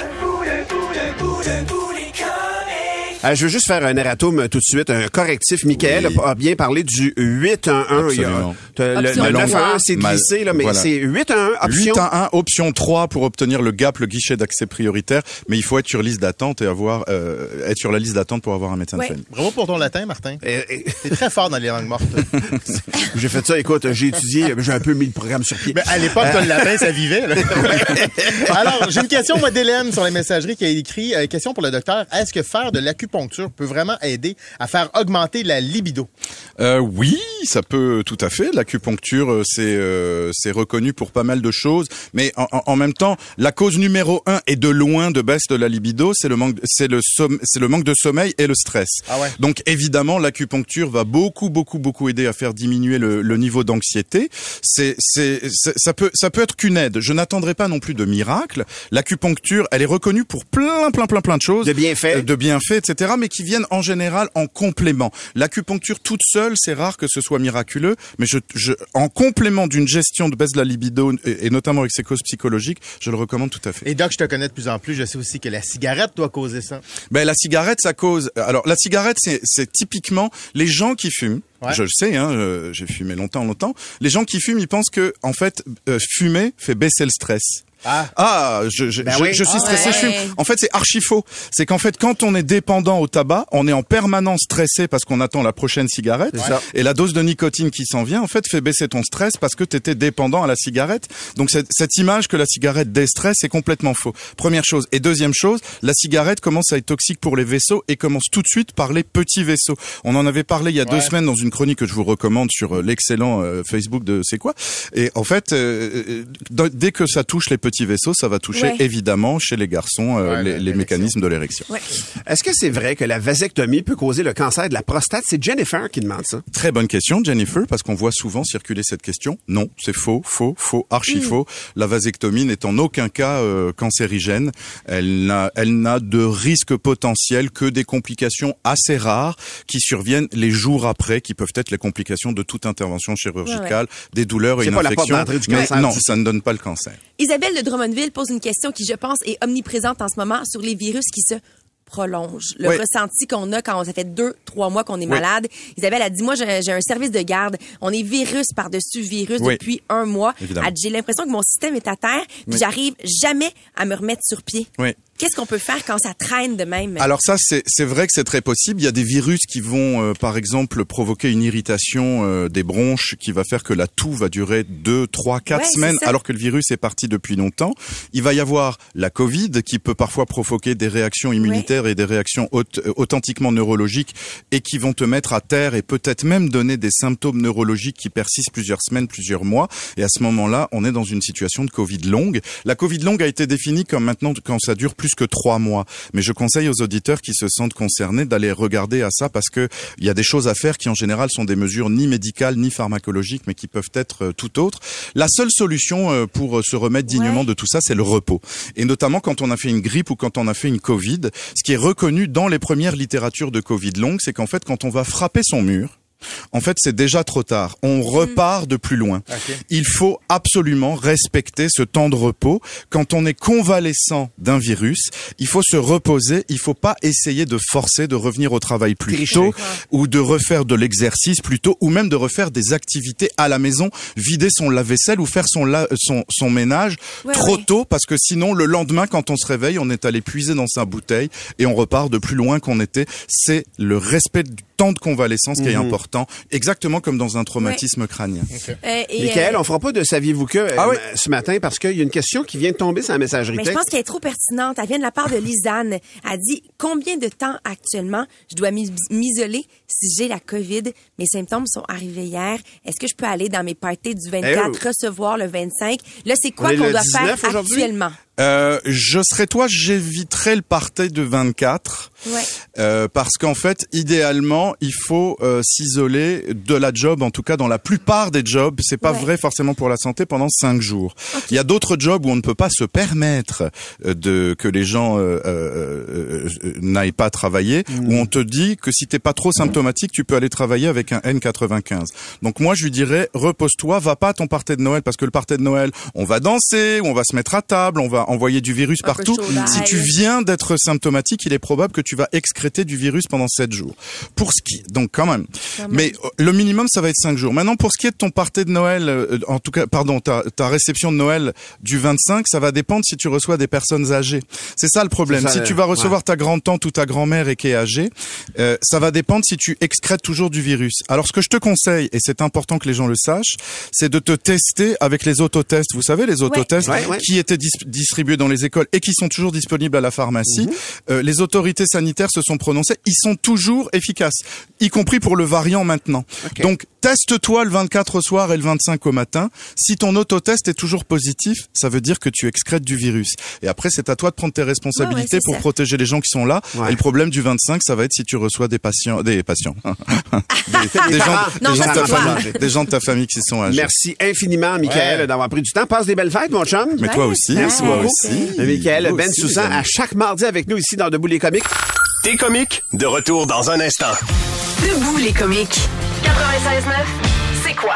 Euh, je veux juste faire un erratum euh, tout de suite, un correctif. Michael a- a bien parlé du 811. Il y a- Absolument. t'as Le, Option le trois. 911, c'est glissé, là, mais voilà. c'est 811, option 8 à 1, option 3 pour obtenir le GAP, le guichet d'accès prioritaire. Mais il faut être sur liste d'attente et avoir euh, être sur la liste d'attente pour avoir un médecin Ouais. de famille. Bravo pour ton latin, Martin. T'es très fort dans les langues mortes. (laughs) J'ai fait ça, écoute, j'ai étudié, j'ai un peu mis le programme sur pied. Mais à l'époque, le latin, ça vivait. là. (laughs) Alors, j'ai une question, moi, d'Hélène sur les messageries qui a écrit. euh, question pour le docteur. Est-ce que faire de l'acupuncture peut vraiment aider à faire augmenter la libido? Euh, oui, ça peut tout à fait. L'acupuncture, euh, c'est euh, c'est reconnu pour pas mal de choses, mais en, en- en même temps, la cause numéro un et de loin de baisse de la libido, c'est le manque, c'est le somme- c'est le manque de sommeil et le stress. Ah ouais. Donc évidemment, l'acupuncture va beaucoup, beaucoup, beaucoup aider à faire diminuer le, le niveau d'anxiété. C'est, ça peut, ça peut être qu'une aide. Je n'attendrai pas non plus de miracle. L'acupuncture, elle est reconnue pour plein, plein, plein, plein de choses, De bienfaits. euh, de bienfaits, etc., mais qui viennent en général en complément. L'acupuncture toute seule, c'est rare que ce soit miraculeux, mais je, je, en complément d'une gestion de baisse de la libido et, et notamment avec ses causes psychologiques, je le recommande tout à fait. Et Doc, je te connais de plus en plus. Je sais aussi que la cigarette doit causer ça. Ben la cigarette, ça cause. Alors la cigarette, c'est typiquement les gens qui fument. Ouais. Je le sais, hein, euh, j'ai fumé longtemps, longtemps. Les gens qui fument, ils pensent que en fait, euh, fumer fait baisser le stress. Ah. Ah, je, je, Ben je, oui. je suis stressé, je fume. En fait, c'est archi faux. C'est qu'en fait, quand on est dépendant au tabac, on est en permanence stressé parce qu'on attend la prochaine cigarette. Et la dose de nicotine qui s'en vient, en fait, fait baisser ton stress parce que tu étais dépendant à la cigarette. Donc, cette, cette image que la cigarette déstresse est complètement faux. Première chose. Et deuxième chose, la cigarette commence à être toxique pour les vaisseaux et commence tout de suite par les petits vaisseaux. On en avait parlé il y a deux semaines dans une chronique que je vous recommande sur euh, l'excellent euh, Facebook de C'est quoi. Et en fait, euh, dès que ça touche les petits vaisseaux, ça va toucher Ouais. évidemment chez les garçons euh, Ouais, les, mécanismes de l'érection. Ouais. Est-ce que c'est vrai que la vasectomie peut causer le cancer de la prostate? C'est Jennifer qui demande ça. Très bonne question, Jennifer, parce qu'on voit souvent circuler cette question. Non, c'est faux, faux, faux, archi faux. La vasectomie n'est en aucun cas euh, cancérigène. Elle n'a, elle n'a de risque potentiel que des complications assez rares qui surviennent les jours après, qui peuvent être les complications de toute intervention chirurgicale, des douleurs et une pas la porte infection. Mais non, ça ne donne pas le cancer. Isabelle de Drummondville pose une question qui, je pense, est omniprésente en ce moment sur les virus qui se prolongent. Le Oui. ressenti qu'on a quand ça fait deux, trois mois qu'on est Oui. malade. Isabelle a dit, moi, j'ai un service de garde. On est virus par-dessus virus Oui. depuis un mois. J'ai l'impression que mon système est à terre, puis j'arrive jamais à me remettre sur pied. Oui. Qu'est-ce qu'on peut faire quand ça traîne de même? Alors ça, c'est vrai que c'est très possible. Il y a des virus qui vont, euh, par exemple, provoquer une irritation euh, des bronches qui va faire que la toux va durer deux, trois, quatre Ouais, c'est semaines, ça. alors que le virus est parti depuis longtemps. Il va y avoir la Covid qui peut parfois provoquer des réactions immunitaires et des réactions aut- euh, authentiquement neurologiques et qui vont te mettre à terre et peut-être même donner des symptômes neurologiques qui persistent plusieurs semaines, plusieurs mois. Et à ce moment-là, on est dans une situation de Covid longue. La Covid longue a été définie comme maintenant quand ça dure plus que trois mois. Mais je conseille aux auditeurs qui se sentent concernés d'aller regarder à ça parce que il y a des choses à faire qui en général sont des mesures ni médicales ni pharmacologiques mais qui peuvent être euh, tout autres. La seule solution euh, pour euh, se remettre dignement Ouais. de tout ça, c'est le repos. Et notamment quand on a fait une grippe ou quand on a fait une Covid, ce qui est reconnu dans les premières littératures de Covid longue, c'est qu'en fait quand on va frapper son mur, en fait, c'est déjà trop tard. On repart de plus loin. Il faut absolument respecter ce temps de repos. Quand on est convalescent d'un virus, il faut se reposer. Il faut pas essayer de forcer de revenir au travail plus Tricher. tôt ou de refaire de l'exercice plus tôt ou même de refaire des activités à la maison, vider son lave-vaisselle ou faire son, la- son, son ménage Ouais, trop ouais. tôt parce que sinon le lendemain quand on se réveille, on est allé puiser dans sa bouteille et on repart de plus loin qu'on était. C'est le respect du temps de convalescence qui est Mhm. important, exactement comme dans un traumatisme crânien. Euh, et, Michael, euh, on fera pas de saviez-vous que euh, Ah oui. ce matin parce qu'il y a une question qui vient de tomber sur la messagerie Mais je pense qu'elle est trop pertinente. Elle vient de la part de (laughs) Lisanne. Elle dit combien de temps actuellement je dois m'is- m'isoler si j'ai la COVID? Mes symptômes sont arrivés hier. Est-ce que je peux aller dans mes parties du 24, Eh oh. recevoir le 25 Là, c'est quoi qu'on doit 19 faire actuellement? Euh, je serais toi, j'éviterais le party de 24. Ouais. Euh, parce qu'en fait, idéalement, il faut euh, s'isoler de la job, en tout cas dans la plupart des jobs. C'est pas Ouais. vrai forcément pour la santé pendant cinq jours. Il y a d'autres jobs où on ne peut pas se permettre euh, de que les gens euh, euh, euh, n'aillent pas travailler, où on te dit que si t'es pas trop symptomatique, tu peux aller travailler avec un N95. Donc moi, je lui dirais, repose-toi, va pas à ton party de Noël, parce que le party de Noël, on va danser, on va se mettre à table, on va envoyer du virus partout. Si tu viens d'être symptomatique, il est probable que tu vas excréter du virus pendant 7 jours. Pour ce qui, donc quand même. Quand même. Mais euh, le minimum, ça va être 5 jours. Maintenant, pour ce qui est de ton party de Noël, euh, en tout cas, pardon, ta, ta réception de Noël du 25, ça va dépendre si tu reçois des personnes âgées. C'est ça le problème. Ça, si euh, tu vas recevoir ouais. ta grand-tante ou ta grand-mère et qui est âgée, euh, ça va dépendre si tu excrètes toujours du virus. Alors, ce que je te conseille, et c'est important que les gens le sachent, c'est de te tester avec les autotests. Vous savez, les autotests Ouais, ouais. qui étaient dis- distribués dans les écoles et qui sont toujours disponibles à la pharmacie. Euh, les autorités sanitaires se sont prononcées. Ils sont toujours efficaces, y compris pour le variant maintenant. Donc, teste-toi le 24 au soir et le 25 au matin. Si ton autotest est toujours positif, ça veut dire que tu excrètes du virus. Et après, c'est à toi de prendre tes responsabilités pour ça. protéger les gens qui sont là. Ouais. Et le problème du 25, ça va être si tu reçois des patients, des patients, (laughs) des, des gens, des de ta famille, des gens de ta famille qui sont âgés. Merci infiniment, Michael, Ouais. d'avoir pris du temps. Passe des belles fêtes, mon chum. Mais toi aussi, Merci toi Michael, Ben aussi, Soussan, à chaque mardi avec nous ici dans Debout les comiques. T'es comique, de retour dans un instant. Debout les comiques. 96.9, c'est quoi?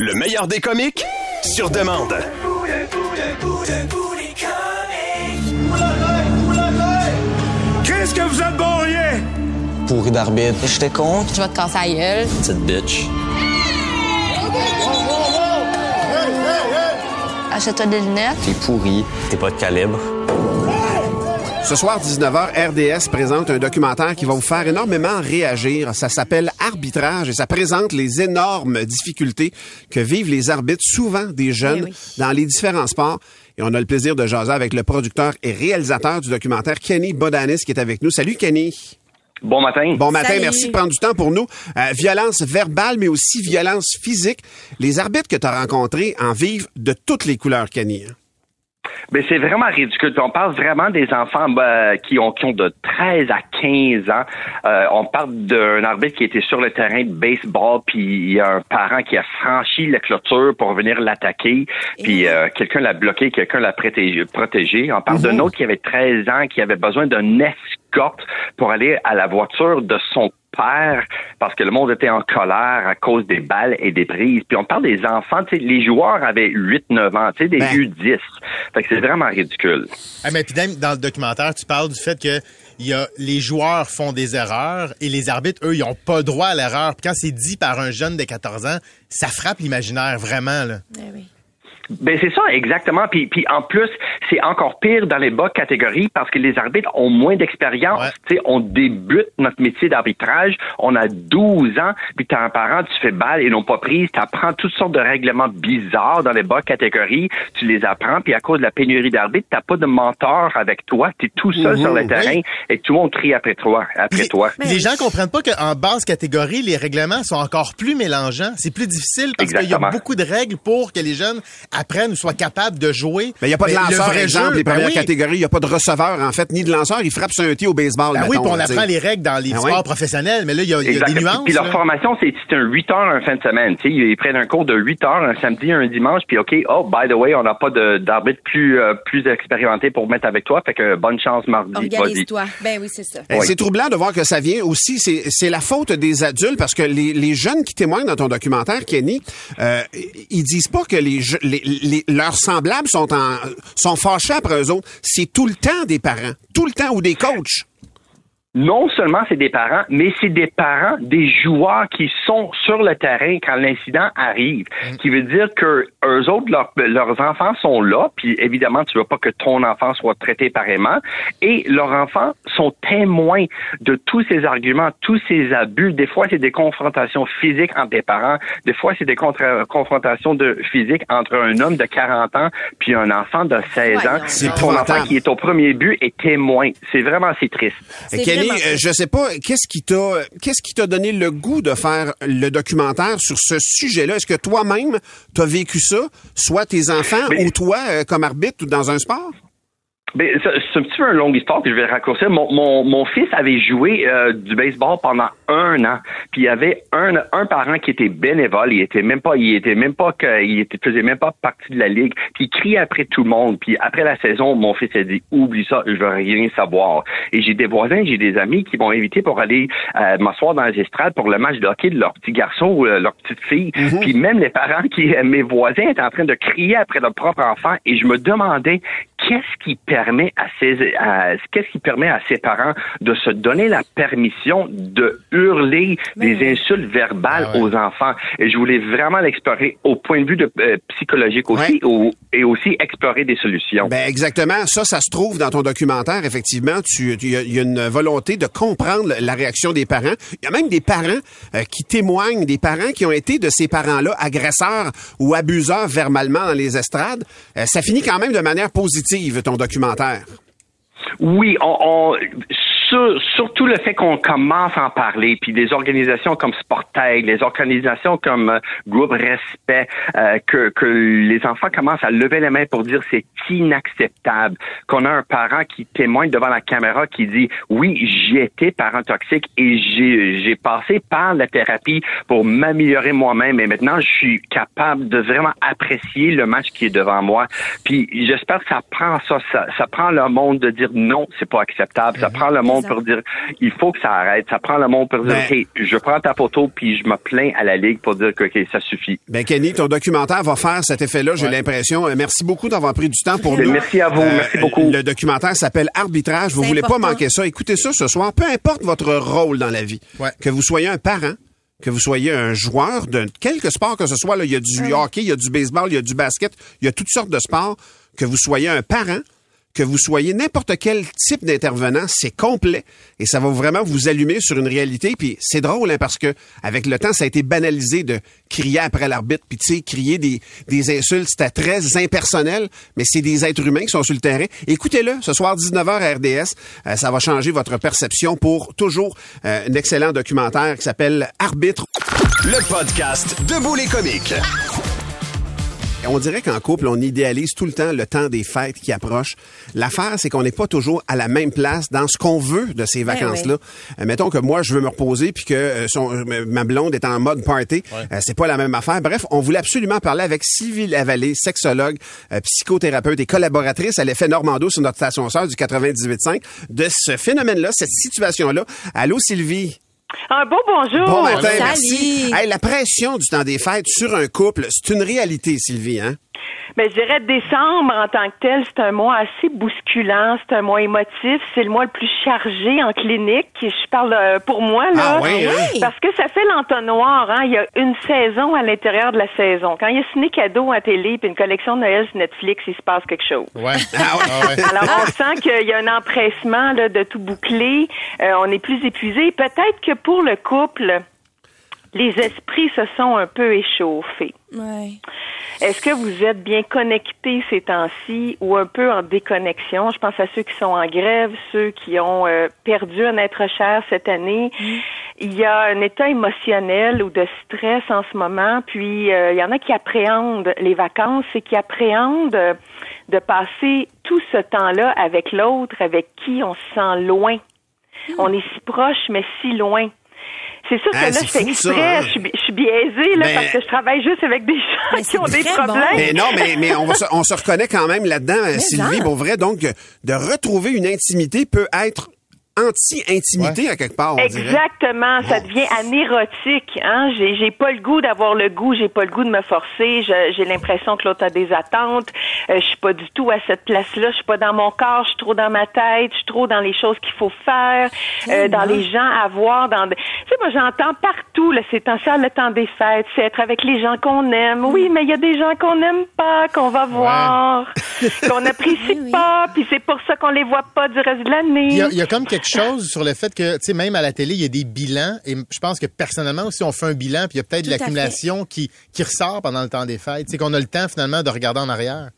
Le meilleur des comiques, sur demande. Qu'est-ce que vous êtes bon rien? pourri d'arbitre. J'étais contre. Je vais te casser la gueule. Petite bitch. Achète-toi des lunettes. T'es pourri. T'es pas de calibre. Ce soir, 19h, RDS présente un documentaire qui va vous faire énormément réagir. Ça s'appelle Arbitrage et ça présente les énormes difficultés que vivent les arbitres, souvent des jeunes, Eh oui. dans les différents sports. Et on a le plaisir de jaser avec le producteur et réalisateur du documentaire, Kenny Bodanis, qui est avec nous. Salut, Kenny. Bon matin. Bon matin, Salut. merci de prendre du temps pour nous. Euh, violence verbale, mais aussi violence physique. Les arbitres que tu as rencontrés en vivent de toutes les couleurs, Kenny. hein. Ben, c'est vraiment ridicule. On parle vraiment des enfants ben, qui, ont, qui ont de 13 à 15 ans. Euh, on parle d'un arbitre qui était sur le terrain de baseball, puis il y a un parent qui a franchi la clôture pour venir l'attaquer, puis euh, quelqu'un l'a bloqué, quelqu'un l'a protégé, protégé. On parle d'un autre qui avait 13 ans, qui avait besoin d'un escorte pour aller à la voiture de son père parce que le monde était en colère à cause des balles et des prises. Puis on parle des enfants, tu sais, les joueurs avaient 8-9 ans, tu sais, des Ben. U10. Fait que c'est vraiment ridicule. Ah, mais puis même dans le documentaire, tu parles du fait que il y a, les joueurs font des erreurs et les arbitres, eux, ils ont pas droit à l'erreur. Puis quand c'est dit par un jeune de 14 ans, ça frappe l'imaginaire vraiment. Là. Eh oui. Ben c'est ça exactement. Puis, puis en plus, c'est encore pire dans les bas catégories parce que les arbitres ont moins d'expérience. Tu sais, on débute notre métier d'arbitrage, on a 12 ans, puis t'as un parent, tu fais balle et non pas prise, tu apprends toutes sortes de règlements bizarres dans les bas catégories, tu les apprends, puis à cause de la pénurie d'arbitres, t'as pas de mentor avec toi, tu es tout seul sur le oui. terrain et tout le monde crie après toi, après toi. Puis Les gens comprennent pas qu'en basse catégorie, les règlements sont encore plus mélangeants. C'est plus difficile parce qu'il y a beaucoup de règles pour que les jeunes apprennent ou soient capables de jouer. Mais il n'y a pas de Mais le lanceur, vrai exemple, jeu, les ben premières oui. catégories. Il n'y a pas de receveur, en fait, ni de lanceur. Il frappe sur un tee au baseball. Ben oui, mettons, puis on apprend les règles dans les Ben sports oui. professionnels, mais là, il y a, y des nuances. Puis leur là. formation, c'est un 8 heures un fin de semaine. Tu sais, ils prennent un cours de 8 heures un samedi, un dimanche, puis OK, oh, by the way, on n'a pas d'arbitre plus, euh, plus expérimenté pour mettre avec toi, fait que bonne chance mardi. Organise-toi. Ben oui, c'est ça. Eh, C'est troublant de voir que ça vient aussi, c'est c'est la faute des adultes parce que les, les jeunes qui témoignent dans ton documentaire, Kenny, euh, ils disent pas que les, les, leurs semblables sont en sont fâchés après eux autres. C'est tout le temps des parents, tout le temps ou des coachs. Non seulement c'est des parents, mais c'est des parents des joueurs qui sont sur le terrain quand l'incident arrive. Ce qui veut dire que eux autres, leurs- leurs enfants sont là, puis évidemment, tu veux pas que ton enfant soit traité pareillement, et leurs enfants sont témoins de tous ces arguments, tous ces abus. Des fois, c'est des confrontations physiques entre des parents, des fois, c'est des contra- confrontations de physiques entre un homme de 40 ans puis un enfant de 16 ans. C'est Ton enfant qui est au premier but est témoin. C'est vraiment, c'est triste. Kenny, euh, je sais pas, qu'est-ce qui t'a qu'est-ce qui t'a donné le goût de faire le documentaire sur ce sujet-là? Est-ce que toi-même t'as vécu ça, soit tes enfants ou toi euh, comme arbitre ou dans un sport? C'est un petit peu une longue histoire que je vais raccourcir. Mon, mon, mon fils avait joué euh, du baseball pendant un an. Puis il y avait un, un parent qui était bénévole. Il était même pas, il était même pas que, il était, faisait même pas partie de la ligue. Puis il criait après tout le monde. Puis après la saison, mon fils a dit oublie ça, je veux rien savoir. Et j'ai des voisins, j'ai des amis qui m'ont invité pour aller euh, m'asseoir dans les estrades pour le match de hockey de leur petit garçon ou euh, leur petite fille. Puis même les parents qui, euh, mes voisins étaient en train de crier après leur propre enfant. Et je me demandais qu'est-ce qui permet à qu'est-ce qui permet à ses parents de se donner la permission de hurler des insultes verbales aux enfants et je voulais vraiment l'explorer au point de vue de, euh, psychologique aussi au- et aussi explorer des solutions. Ben exactement. Ça, ça se trouve dans ton documentaire. Effectivement, tu, tu- il y, a- il y a une volonté de comprendre la réaction des parents. Il y a même des parents euh, qui témoignent, des parents qui ont été de ces parents-là agresseurs ou abuseurs verbalement dans les estrades. Euh, ça finit quand même de manière positive ton documentaire. Oui, on, on- sur- surtout le fait qu'on commence à en parler, puis des organisations comme Sporteg, les organisations comme euh, Groupe Respect, euh, que, que les enfants commencent à lever les mains pour dire c'est inacceptable, qu'on a un parent qui témoigne devant la caméra qui dit oui, j'ai été parent toxique et j'ai j'ai passé par la thérapie pour m'améliorer moi-même et maintenant je suis capable de vraiment apprécier le match qui est devant moi. Puis j'espère que ça prend ça, ça, ça prend le monde de dire non, c'est pas acceptable. Ça prend le monde pour dire il faut que ça arrête. Ça prend le monde pour dire Ben- OK, je prends ta photo puis je me plains à la ligue pour dire que ça suffit. Ben Kenny, ton documentaire va faire cet effet-là, j'ai l'impression. Euh, Merci beaucoup d'avoir pris du temps pour Ben, nous. merci à vous, merci beaucoup. Le documentaire s'appelle Arbitrage. Vous voulez important. pas manquer ça. Écoutez ça ce soir. Peu importe votre rôle dans la vie, que vous soyez un parent, que vous soyez un joueur de quelque sport que ce soit, là, il y a du hockey, il y a du baseball, il y a du basket, il y a toutes sortes de sports, que vous soyez un parent, que vous soyez n'importe quel type d'intervenant, c'est complet et ça va vraiment vous allumer sur une réalité. Puis c'est drôle hein, parce que avec le temps, ça a été banalisé de crier après l'arbitre, puis tu sais, crier des, des insultes, c'était très impersonnel, mais c'est des êtres humains qui sont sur le terrain. Écoutez-le ce soir 19h à RDS, Euh, ça va changer votre perception pour toujours euh, un excellent documentaire qui s'appelle Arbitre. Le podcast Debout les comiques. On dirait qu'en couple, on idéalise tout le temps le temps des fêtes qui approchent. L'affaire, c'est qu'on n'est pas toujours à la même place dans ce qu'on veut de ces Ben vacances-là. Euh, mettons que moi, je veux me reposer puis que euh, son- euh, ma blonde est en mode party. Euh, c'est pas la même affaire. Bref, on voulait absolument parler avec Sylvie Lavallée, sexologue, euh, psychothérapeute et collaboratrice à l'effet Normando sur notre station sœur du 98.5 de ce phénomène-là, cette situation-là. Allô, Sylvie? Un beau bonjour. Bon matin, merci. Hey, la pression du temps des fêtes sur un couple, c'est une réalité, Sylvie, hein? Ben, je dirais décembre en tant que tel, c'est un mois assez bousculant, c'est un mois émotif, c'est le mois le plus chargé en clinique. Je parle euh, pour moi là, Ah oui, hein? parce que ça fait l'entonnoir. Hein? Il y a une saison à l'intérieur de la saison. Quand il y a ciné cadeau à télé puis une collection de Noël sur Netflix, il se passe quelque chose. Ouais. (laughs) Alors on sent qu'il y a un empressement là, de tout boucler. Euh, on est plus épuisé. Peut-être que pour le couple, les esprits se sont un peu échauffés. Ouais. Est-ce que vous êtes bien connectés ces temps-ci ou un peu en déconnexion? Je pense à ceux qui sont en grève, ceux qui ont euh, perdu un être cher cette année. Il y a un état émotionnel ou de stress en ce moment, puis euh, il y en a qui appréhendent les vacances et qui appréhendent euh, de passer tout ce temps-là avec l'autre, avec qui on se sent loin. On est si proche, mais si loin. C'est sûr que Ah, là, je fais exprès, hein? je, suis bi- je suis biaisée, là, parce que je travaille juste avec des gens qui ont des problèmes. Mais non, mais, mais on, va se, on se reconnaît quand même là-dedans, (laughs) Sylvie, hein. pour vrai. Donc, de retrouver une intimité peut être anti-intimité à quelque part, on dirait. Exactement, ça devient anérotique. Hein? J'ai, j'ai pas le goût d'avoir le goût, j'ai pas le goût de me forcer. Je- j'ai l'impression que l'autre a des attentes. Euh, je suis pas du tout à cette place-là. Je suis pas dans mon corps, je suis trop dans ma tête. Je suis trop dans les choses qu'il faut faire, euh, dans les gens à voir. Dans, tu sais, moi j'entends partout. Là, c'est temps le temps des fêtes, c'est être avec les gens qu'on aime. Oui, mais il y a des gens qu'on n'aime pas, qu'on va voir, qu'on (laughs) n'apprécie pas, puis c'est pour ça qu'on les voit pas du reste de l'année. Il y, y a comme quelque chose sur le fait que, tu sais, même à la télé, il y a des bilans. Et je pense que personnellement aussi, on fait un bilan, puis il y a peut-être de l'accumulation qui, qui ressort pendant le temps des fêtes. Sais, qu'on a le temps finalement de regarder en arrière.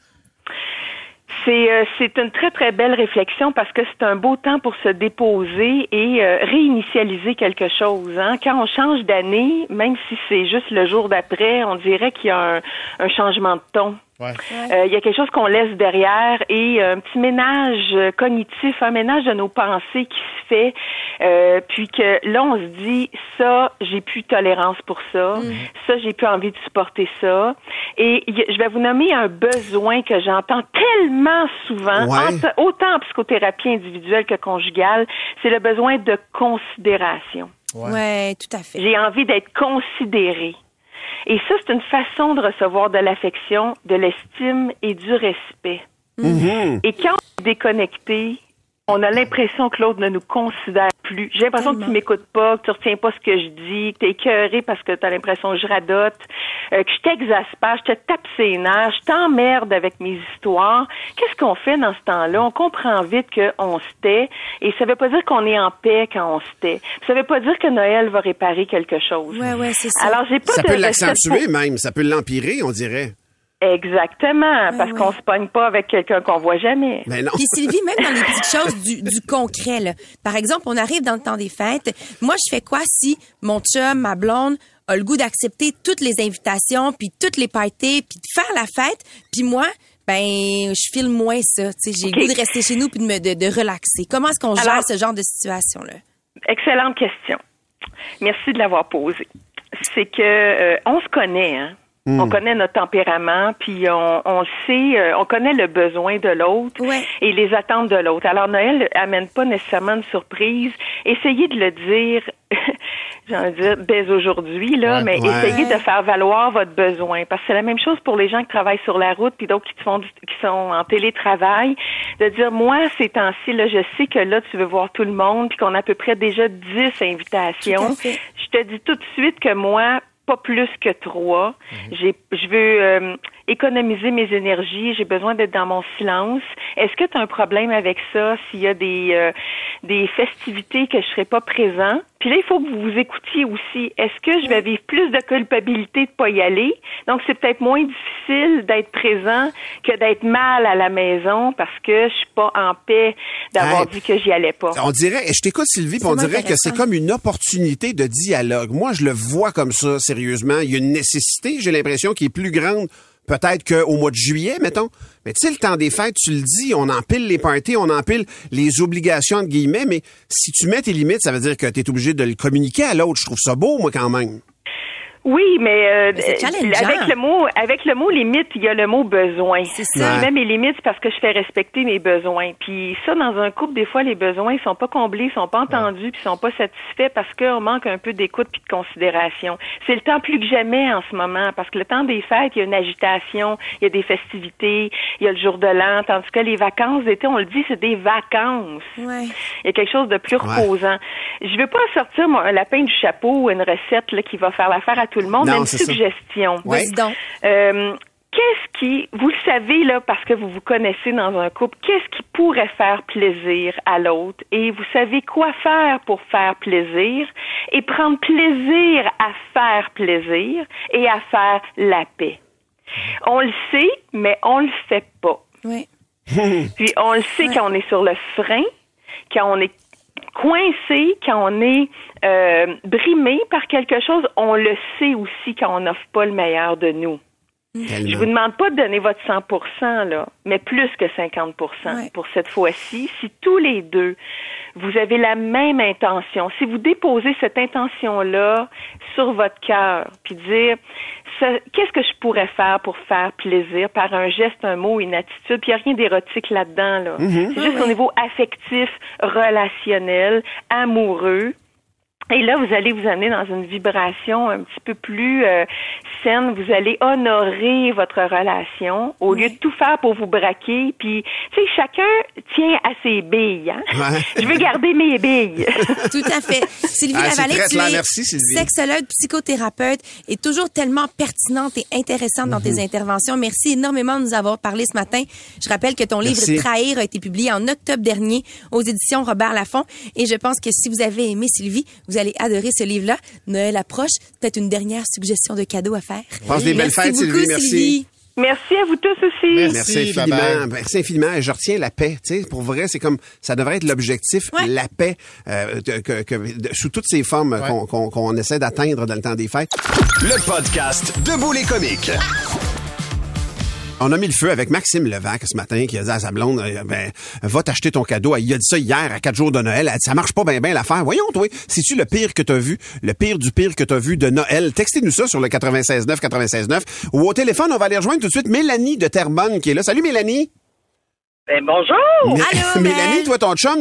C'est euh, c'est une très très belle réflexion parce que c'est un beau temps pour se déposer et euh, réinitialiser quelque chose. Hein. Quand on change d'année, même si c'est juste le jour d'après, on dirait qu'il y a un, un changement de ton. Euh, Il y a quelque chose qu'on laisse derrière et euh, un petit ménage cognitif, un ménage de nos pensées qui se fait, euh, puis que là on se dit ça, j'ai plus de tolérance pour ça, ça j'ai plus envie de supporter ça, et je vais vous nommer un besoin que j'entends tellement souvent, Ouais. autant en psychothérapie individuelle que conjugale, c'est le besoin de considération. Ouais. tout à fait. J'ai envie d'être considérée. Et ça, c'est une façon de recevoir de l'affection, de l'estime et du respect. Et quand on est déconnecté, on a l'impression que l'autre ne nous considère plus. J'ai l'impression que tu m'écoutes pas, que tu retiens pas ce que je dis, que tu es écœuré parce que tu as l'impression que je radote, euh, que je t'exaspère, je te tape ses nerfs, je t'emmerde avec mes histoires. Qu'est-ce qu'on fait dans ce temps-là? On comprend vite qu'on se tait et ça veut pas dire qu'on est en paix quand on se tait. Ça veut pas dire que Noël va réparer quelque chose. Ouais, ouais, c'est ça. Alors, j'ai pas Ça de peut l'accentuer pour- même, ça peut l'empirer, on dirait. Exactement, parce qu'on se pogne pas avec quelqu'un qu'on voit jamais. Mais non. Puis Sylvie, même dans les petites choses du, du concret, là. par exemple, on arrive dans le temps des fêtes. Moi, je fais quoi si mon chum, ma blonde, a le goût d'accepter toutes les invitations, puis toutes les parties, puis de faire la fête, puis moi, ben, je file moins ça. Tu sais, j'ai le goût de rester chez nous puis de me de, de relaxer. Comment est-ce qu'on gère ce genre de situation-là? Excellente question. Merci de l'avoir posée. C'est que euh, on se connaît, hein. Hmm. On connaît notre tempérament, puis on, on sait, euh, on connaît le besoin de l'autre et les attentes de l'autre. Alors Noël amène pas nécessairement de surprise. Essayez de le dire, (laughs) j'ai envie de dire dès aujourd'hui là, Ouais. mais Ouais. essayez de faire valoir votre besoin, parce que c'est la même chose pour les gens qui travaillent sur la route, puis d'autres qui font, du- qui sont en télétravail, de dire moi ces temps-ci là, je sais que là tu veux voir tout le monde, puis qu'on a à peu près déjà 10 invitations. Je te dis tout de suite que moi, pas plus que trois. J'ai, je veux euh, économiser mes énergies. J'ai besoin d'être dans mon silence. Est-ce que tu as un problème avec ça s'il y a des euh, des festivités que je serai pas présent? Puis là, il faut que vous vous écoutiez aussi. Est-ce que je vais vivre plus de culpabilité de pas y aller? Donc, c'est peut-être moins difficile d'être présent que d'être mal à la maison parce que je suis pas en paix d'avoir Hey, dit que j'y allais pas. On dirait, je t'écoute Sylvie, puis on dirait que c'est comme une opportunité de dialogue. Moi, je le vois comme ça, sérieusement. Il y a une nécessité, j'ai l'impression, qui est plus grande peut-être qu'au mois de juillet, mettons. Mais tu sais, le temps des fêtes, tu le dis, on empile les parties, on empile les obligations, entre guillemets, mais si tu mets tes limites, ça veut dire que tu es obligé de le communiquer à l'autre. Je trouve ça beau, moi, quand même. Oui, mais euh, avec le mot avec le mot limite, il y a le mot besoin. C'est ça. Je mets mes limites c'est parce que je fais respecter mes besoins. Puis ça, dans un couple, des fois, les besoins ils sont pas comblés, ils sont pas entendus, puis ils sont pas satisfaits parce qu'on manque un peu d'écoute puis de considération. C'est le temps plus que jamais en ce moment, parce que le temps des fêtes, il y a une agitation, il y a des festivités, il y a le jour de l'an, tandis que les vacances d'été, on le dit, c'est des vacances. Ouais. Il y a quelque chose de plus reposant. Je veux pas sortir mon, un lapin du chapeau ou une recette là, qui va faire l'affaire à tout le monde, Non, mais une suggestion. Ouais. Donc. Euh, Qu'est-ce qui, vous le savez là, parce que vous vous connaissez dans un couple, qu'est-ce qui pourrait faire plaisir à l'autre? Et vous savez quoi faire pour faire plaisir? Et prendre plaisir à faire plaisir et à faire la paix. On le sait, mais on le fait pas. Ouais. Puis on le sait quand on est sur le frein, quand on est coincé, quand on est euh, brimé par quelque chose, on le sait aussi quand on n'offre pas le meilleur de nous. Je vous demande pas de donner votre 100% là, mais plus que 50 pour cette fois-ci. Si tous les deux, vous avez la même intention, si vous déposez cette intention-là sur votre cœur, puis dire qu'est-ce que je pourrais faire pour faire plaisir par un geste, un mot, une attitude, puis il n'y a rien d'érotique là-dedans. Là. Mhm. C'est juste au niveau affectif, relationnel, amoureux. Et là, vous allez vous amener dans une vibration un petit peu plus euh, saine. Vous allez honorer votre relation au lieu de tout faire pour vous braquer. Puis, tu sais, chacun tient à ses billes. Hein? Ouais. Je veux garder mes billes. (laughs) Tout à fait. Sylvie Ah, c'est Lavallée, tu es Merci, Sylvie. sexologue, psychothérapeute et toujours tellement pertinente et intéressante dans tes Mhm. interventions. Merci énormément de nous avoir parlé ce matin. Je rappelle que ton livre. Trahir a été publié en octobre dernier aux éditions Robert Laffont et je pense que si vous avez aimé Sylvie, vous allez adorer ce livre-là. Noël approche. Peut-être une dernière suggestion de cadeau à faire. Passe des belles Merci fêtes, beaucoup, Sylvie. Merci. Sylvie. Merci à vous tous aussi. Merci, infiniment. Merci infiniment. Et Je retiens la paix. Tu sais, pour vrai, c'est comme ça devrait être l'objectif, la paix, euh, que, que- que- de- sous toutes ses formes qu'on essaie d'atteindre dans le temps des fêtes. Le podcast Debout les comiques. On a mis le feu avec Maxime Levac ce matin qui a dit à sa blonde euh, ben, va t'acheter ton cadeau. Il a dit ça hier à quatre jours de Noël. Elle dit, ça marche pas bien bien l'affaire. Voyons toi, c'est-tu le pire que t'as vu, le pire du pire que t'as vu de Noël? Textez-nous ça sur le 969 969 ou au téléphone, on va aller rejoindre tout de suite Mélanie de Terrebonne qui est là. Salut Mélanie. Ben bonjour! Mé- (laughs) Mélanie, toi ton chum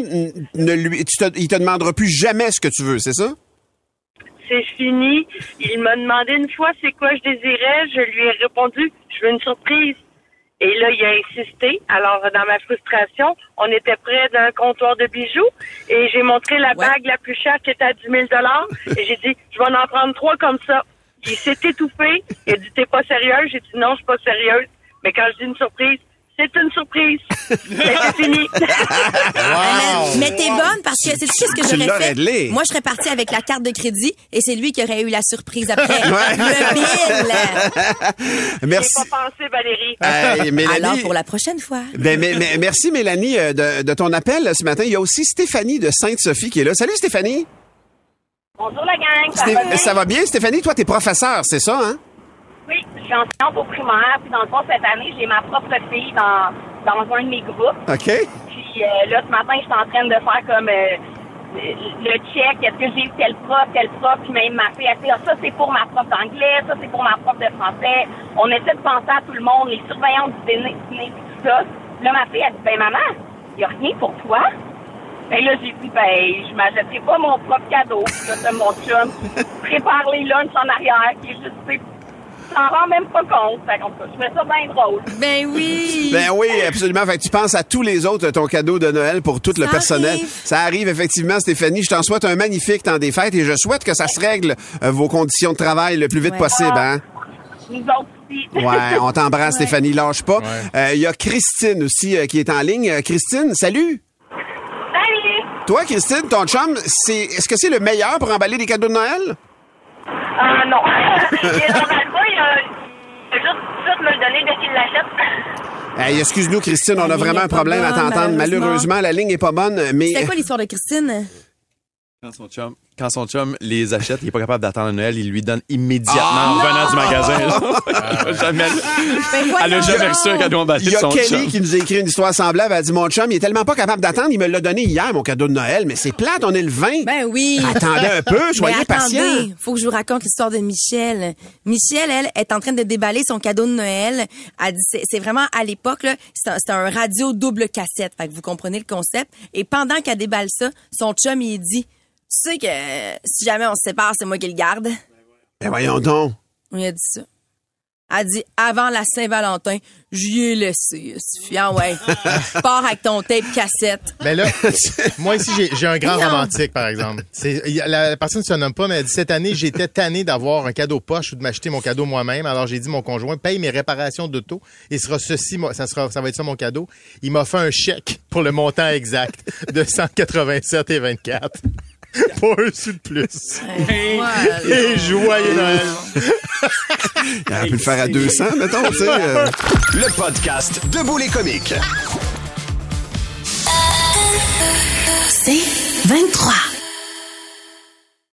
ne lui tu te- il te demandera plus jamais ce que tu veux, c'est ça? C'est fini. Il m'a demandé une fois c'est quoi je désirais? Je lui ai répondu, je veux une surprise. Et là, il a insisté. Alors, dans ma frustration, on était près d'un comptoir de bijoux et j'ai montré la bague la plus chère qui était à 10 000 (laughs) Et j'ai dit, je vais en prendre trois comme ça. Il s'est étouffé. Il a dit, t'es pas sérieuse? J'ai dit, non, je suis pas sérieuse. Mais quand je dis une surprise, c'est une surprise. C'est fini. Mais mais t'es bonne parce que c'est ce que j'aurais fait. réglé. Moi, je serais partie avec la carte de crédit et c'est lui qui aurait eu la surprise après. (laughs) Ouais. Le bill. (laughs) Merci. J'ai pas pensé, Valérie. (laughs) Mélanie- Alors, pour la prochaine fois. Ben, mais- mais- merci Mélanie euh, de, de ton appel ce matin. Il y a aussi Stéphanie de Sainte-Sophie qui est là. Salut Stéphanie. Bonjour la gang, ça Sté- va bien? ça va bien Stéphanie? Toi, t'es professeur, c'est ça, hein? Oui, je suis enseignante au primaire, puis dans le fond, cette année, j'ai ma propre fille dans, dans un de mes groupes. OK. Puis euh, là, ce matin, je suis en train de faire comme euh, le check, est-ce que j'ai eu tel prof, tel prof, puis même ma fille, elle dit, ah, ça c'est pour ma prof d'anglais, ça c'est pour ma prof de français. On essaie de penser à tout le monde, les surveillants du dîner, tout ça. Là, ma fille, elle dit, ben maman, il n'y a rien pour toi. Et là, j'ai dit, ben, je m'achèterai pas mon propre cadeau. Puis là, c'est mon chum (laughs) prépare les lunchs en arrière, qui est juste, s'en rend même pas compte. Fait qu'en tout cas, je fais ça bien drôle. Ben oui! Ben oui, absolument. Fait que tu penses à tous les autres, ton cadeau de Noël pour tout le personnel. arrive. Ça arrive effectivement, Stéphanie. Je t'en souhaite un magnifique temps des fêtes et je souhaite que ça se règle euh, vos conditions de travail le plus vite Ouais. possible, hein? Nous autres aussi. (laughs) Ouais, on t'embrasse, Ouais. Stéphanie. Lâche pas. Euh, Il y a Christine aussi euh, qui est en ligne. Euh, Christine, salut. Salut! Toi, Christine, ton chum, c'est est-ce que c'est le meilleur pour emballer des cadeaux de Noël? Ah non. (laughs) il les emballe pas, il a, il a juste tout me le donner dès qu'il l'achète. Hey, excuse-nous, Christine, on a vraiment un problème à t'entendre. malheureusement. Malheureusement, la ligne est pas bonne, mais C'est quoi l'histoire de Christine? Quand son chum quand son chum les achète, il est pas capable d'attendre Noël, il lui donne immédiatement Ah! en revenant du magasin. (laughs) là. Elle a jamais, elle a jamais reçu un cadeau emballé Il y de a son Kelly chum. qui nous a écrit une histoire semblable. Elle a dit, mon chum, il est tellement pas capable d'attendre, il me l'a donné hier, mon cadeau de Noël, mais c'est plate, on est le 20. Ben oui. Attendez un peu, soyez Mais attendez, patient. faut que je vous raconte l'histoire de Michel. Michel, elle, est en train de déballer son cadeau de Noël. C'est, vraiment à l'époque, là, c'est un, radio double cassette. Fait que vous comprenez le concept. Et pendant qu'elle déballe ça, son chum, il dit, sais que si jamais on se sépare, c'est moi qui le garde. Ben voyons donc. On lui a dit ça. Elle dit, avant la Saint-Valentin, j'y ai laissé. Fiant, ouais. (laughs) Pars avec ton tape cassette. Mais là, (laughs) moi ici, j'ai- un grand Non. romantique, par exemple. Il La, la personne ne se nomme pas, mais elle dit cette année, j'étais tanné d'avoir un cadeau poche ou de m'acheter mon cadeau moi-même. Alors j'ai dit, mon conjoint paye mes réparations d'auto et sera ceci, moi, ça sera, ça va être ça mon cadeau. Il m'a fait un chèque pour le montant exact de 187 et 24. (laughs) Pour un sou de plus. Et joyeux Noël. (laughs) Il aurait pu le faire à 200, mettons, tu sais. euh. Le podcast Debout les comiques. C'est 23.